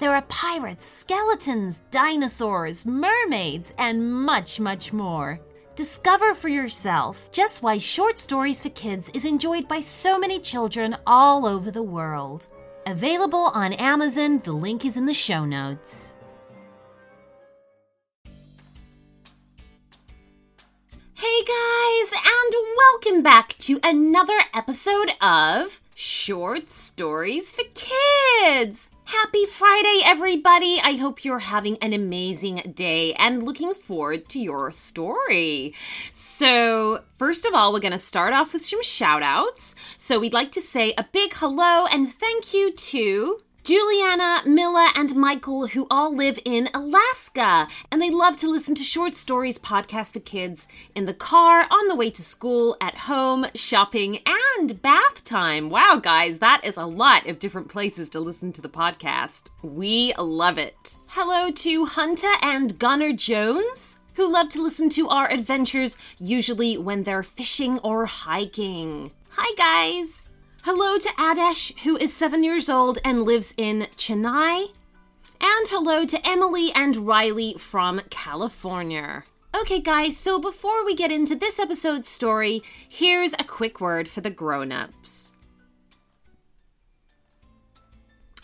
There are pirates, skeletons, dinosaurs, mermaids, and much, much more. Discover for yourself just why Short Stories for Kids is enjoyed by so many children all over the world. Available on Amazon, the link is in the show notes. Hey guys, and welcome back to another episode of Short Stories for Kids. Happy Friday, everybody! I hope you're having an amazing day and looking forward to your story. So, first of all, we're going to start off with some shout outs. So, we'd like to say a big hello and thank you to Juliana, Milla, and Michael, who all live in Alaska, and they love to listen to short stories podcast for kids in the car, on the way to school, at home, shopping, and bath time. Wow, guys, that is a lot of different places to listen to the podcast. We love it. Hello to Hunter and Gunnar Jones who love to listen to our adventures, usually when they're fishing or hiking. Hi, guys! Hello to Adesh, who is seven years old and lives in Chennai. And hello to Emily and Riley from California. Okay, guys, so before we get into this episode's story, here's a quick word for the grown ups.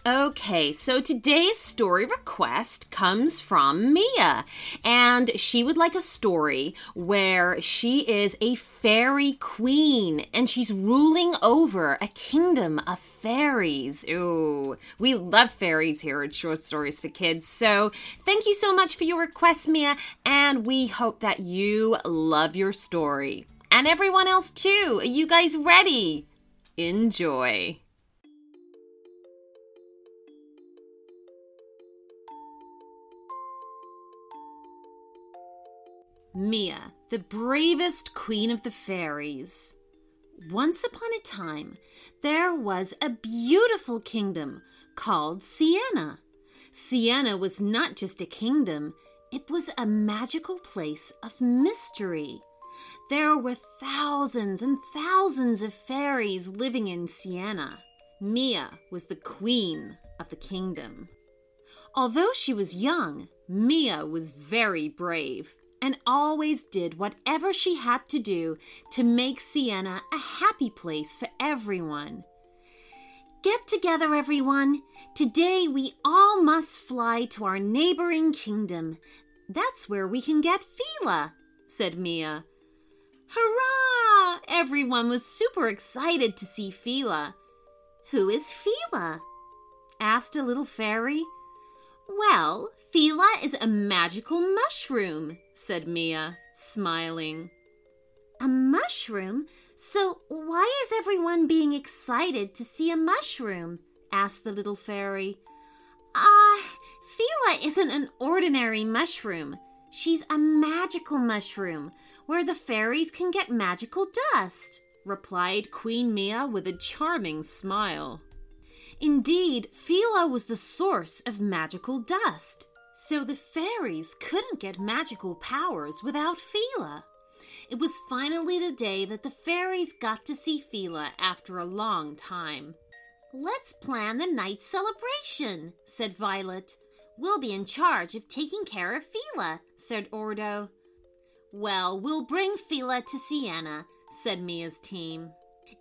Okay, so today's story request comes from Mia, and she would like a story where she is a fairy queen and she's ruling over a kingdom of fairies. Ooh, we love fairies here at Short Stories for Kids. So thank you so much for your request, Mia, and we hope that you love your story. And everyone else too. Are you guys ready? Enjoy. Mia, the bravest queen of the fairies. Once upon a time, there was a beautiful kingdom called Siena. Siena was not just a kingdom, it was a magical place of mystery. There were thousands and thousands of fairies living in Siena. Mia was the queen of the kingdom. Although she was young, Mia was very brave and always did whatever she had to do to make Siena a happy place for everyone. Get together, everyone. Today we all must fly to our neighboring kingdom. That's where we can get Fila, said Mia. Hurrah! Everyone was super excited to see Fila. Who is Fila? asked a little fairy. Well, Fila is a magical mushroom, said Mia, smiling. A mushroom? So why is everyone being excited to see a mushroom? asked the little fairy. Ah, uh, Fila isn't an ordinary mushroom. She's a magical mushroom where the fairies can get magical dust, replied Queen Mia with a charming smile. Indeed, Fila was the source of magical dust. So the fairies couldn't get magical powers without Fila. It was finally the day that the fairies got to see Fila after a long time. Let's plan the night celebration, said Violet. We'll be in charge of taking care of Fila, said Ordo. Well, we'll bring Fila to Sienna, said Mia's team.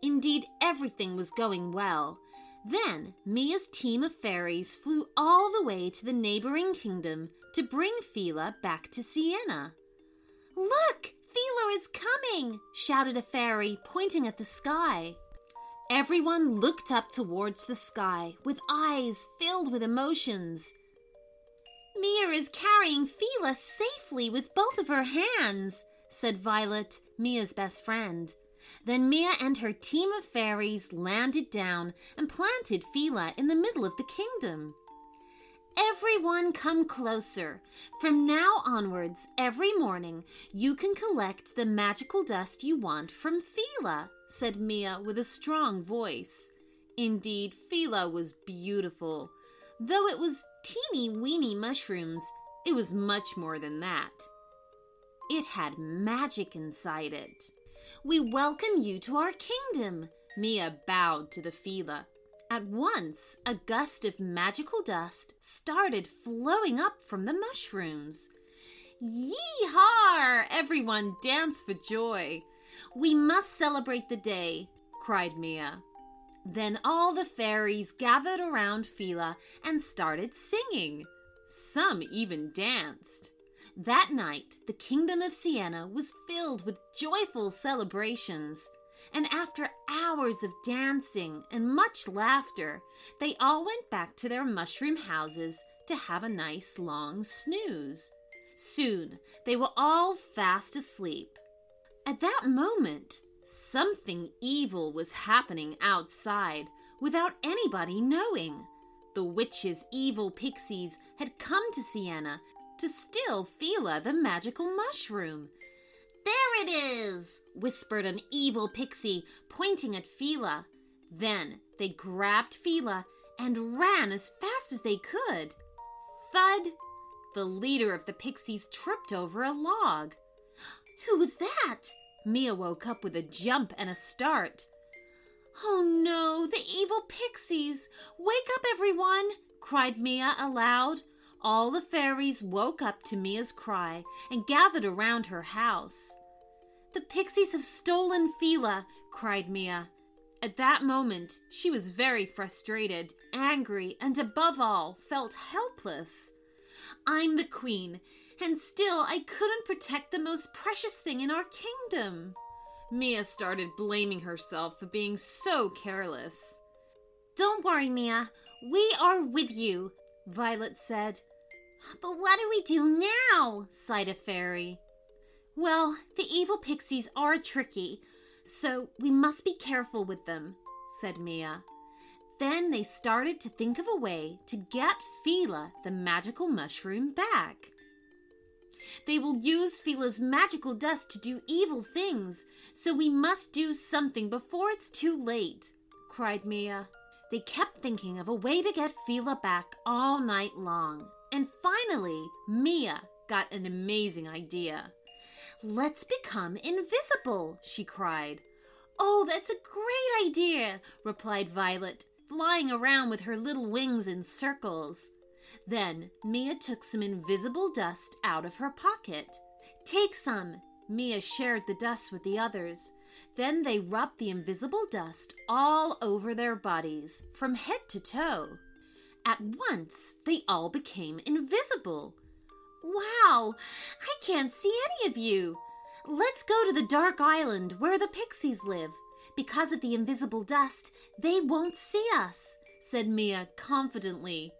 Indeed, everything was going well. Then Mia's team of fairies flew all the way to the neighboring kingdom to bring Fila back to Siena. Look, Fila is coming! shouted a fairy, pointing at the sky. Everyone looked up towards the sky with eyes filled with emotions. Mia is carrying Fila safely with both of her hands, said Violet, Mia's best friend. Then Mia and her team of fairies landed down and planted Fila in the middle of the kingdom. Everyone come closer. From now onwards, every morning, you can collect the magical dust you want from Fila, said Mia with a strong voice. Indeed, Fila was beautiful. Though it was teeny weeny mushrooms, it was much more than that. It had magic inside it. We welcome you to our kingdom. Mia bowed to the Fila. At once, a gust of magical dust started flowing up from the mushrooms. Yee-haw! Everyone danced for joy. We must celebrate the day, cried Mia. Then all the fairies gathered around Fila and started singing. Some even danced. That night, the kingdom of Siena was filled with joyful celebrations. And after hours of dancing and much laughter, they all went back to their mushroom houses to have a nice long snooze. Soon they were all fast asleep. At that moment, something evil was happening outside without anybody knowing. The witch's evil pixies had come to Siena to steal Fila the magical mushroom. There it is, whispered an evil pixie, pointing at Fila. Then they grabbed Fila and ran as fast as they could. Thud! The leader of the pixies tripped over a log. Who was that? Mia woke up with a jump and a start. Oh no, the evil pixies! Wake up, everyone! cried Mia aloud. All the fairies woke up to Mia's cry and gathered around her house. The pixies have stolen Fila, cried Mia. At that moment, she was very frustrated, angry, and above all, felt helpless. I'm the queen, and still I couldn't protect the most precious thing in our kingdom. Mia started blaming herself for being so careless. Don't worry, Mia. We are with you, Violet said. But what do we do now? sighed a fairy. Well, the evil pixies are tricky, so we must be careful with them, said Mia. Then they started to think of a way to get Fila, the magical mushroom, back. They will use Fila's magical dust to do evil things, so we must do something before it's too late, cried Mia. They kept thinking of a way to get Fila back all night long. And finally, Mia got an amazing idea. Let's become invisible, she cried. Oh, that's a great idea, replied Violet, flying around with her little wings in circles. Then Mia took some invisible dust out of her pocket. Take some. Mia shared the dust with the others. Then they rubbed the invisible dust all over their bodies, from head to toe. At once, they all became invisible. Wow, I can't see any of you. Let's go to the dark island where the pixies live. Because of the invisible dust, they won't see us, said Mia confidently.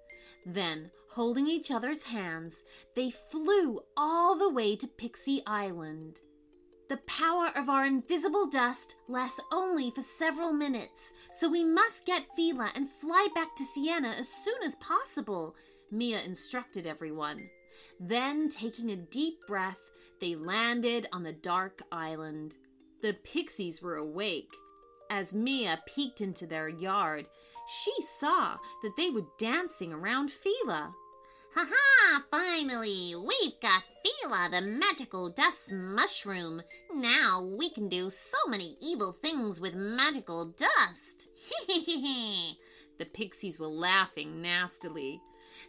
Then, holding each other's hands, they flew all the way to Pixie Island. The power of our invisible dust lasts only for several minutes, so we must get Fila and fly back to Siena as soon as possible, Mia instructed everyone. Then, taking a deep breath, they landed on the dark island. The pixies were awake. As Mia peeked into their yard, she saw that they were dancing around Fila. Ha ha! Finally, we've got Fila, the magical dust mushroom. Now we can do so many evil things with magical dust. the pixies were laughing nastily.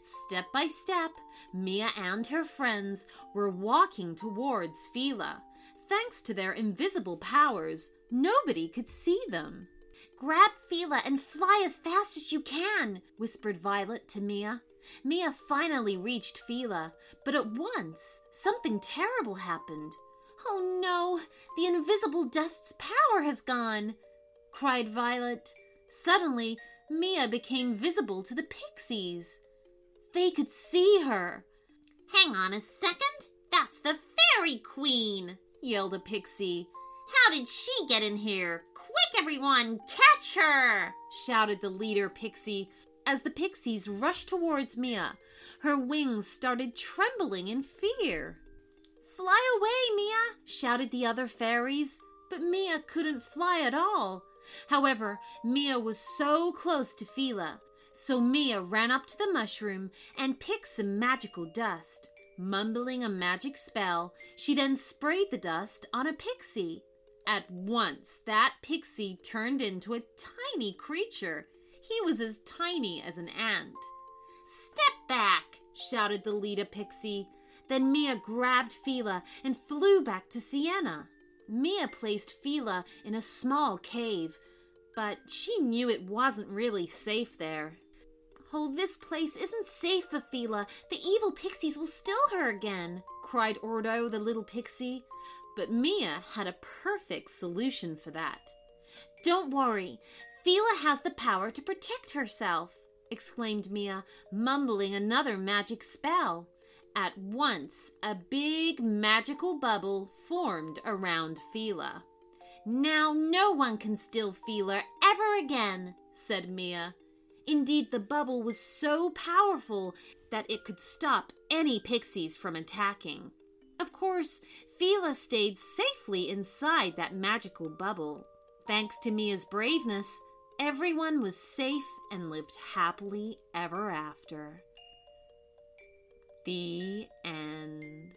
Step by step, Mia and her friends were walking towards Fila. Thanks to their invisible powers, nobody could see them. Grab Fila and fly as fast as you can, whispered Violet to Mia. Mia finally reached Fila, but at once something terrible happened. Oh no, the invisible dust's power has gone, cried Violet. Suddenly, Mia became visible to the pixies. They could see her. Hang on a second. That's the Fairy Queen, yelled a pixie. How did she get in here? Quick, everyone, catch her! shouted the leader pixie, as the pixies rushed towards Mia. Her wings started trembling in fear. Fly away, Mia! shouted the other fairies, but Mia couldn't fly at all. However, Mia was so close to Fila, so Mia ran up to the mushroom and picked some magical dust. Mumbling a magic spell, she then sprayed the dust on a pixie. At once, that pixie turned into a tiny creature. He was as tiny as an ant. Step back, shouted the leader pixie. Then Mia grabbed Fila and flew back to Sienna. Mia placed Fila in a small cave, but she knew it wasn't really safe there. Oh, this place isn't safe for Fila. The evil pixies will steal her again, cried Ordo, the little pixie. But Mia had a perfect solution for that. Don't worry, Fila has the power to protect herself, exclaimed Mia, mumbling another magic spell. At once, a big magical bubble formed around Fila. Now no one can steal Fila ever again, said Mia. Indeed, the bubble was so powerful that it could stop any pixies from attacking. Of course, Fila stayed safely inside that magical bubble. Thanks to Mia's braveness, everyone was safe and lived happily ever after. The end.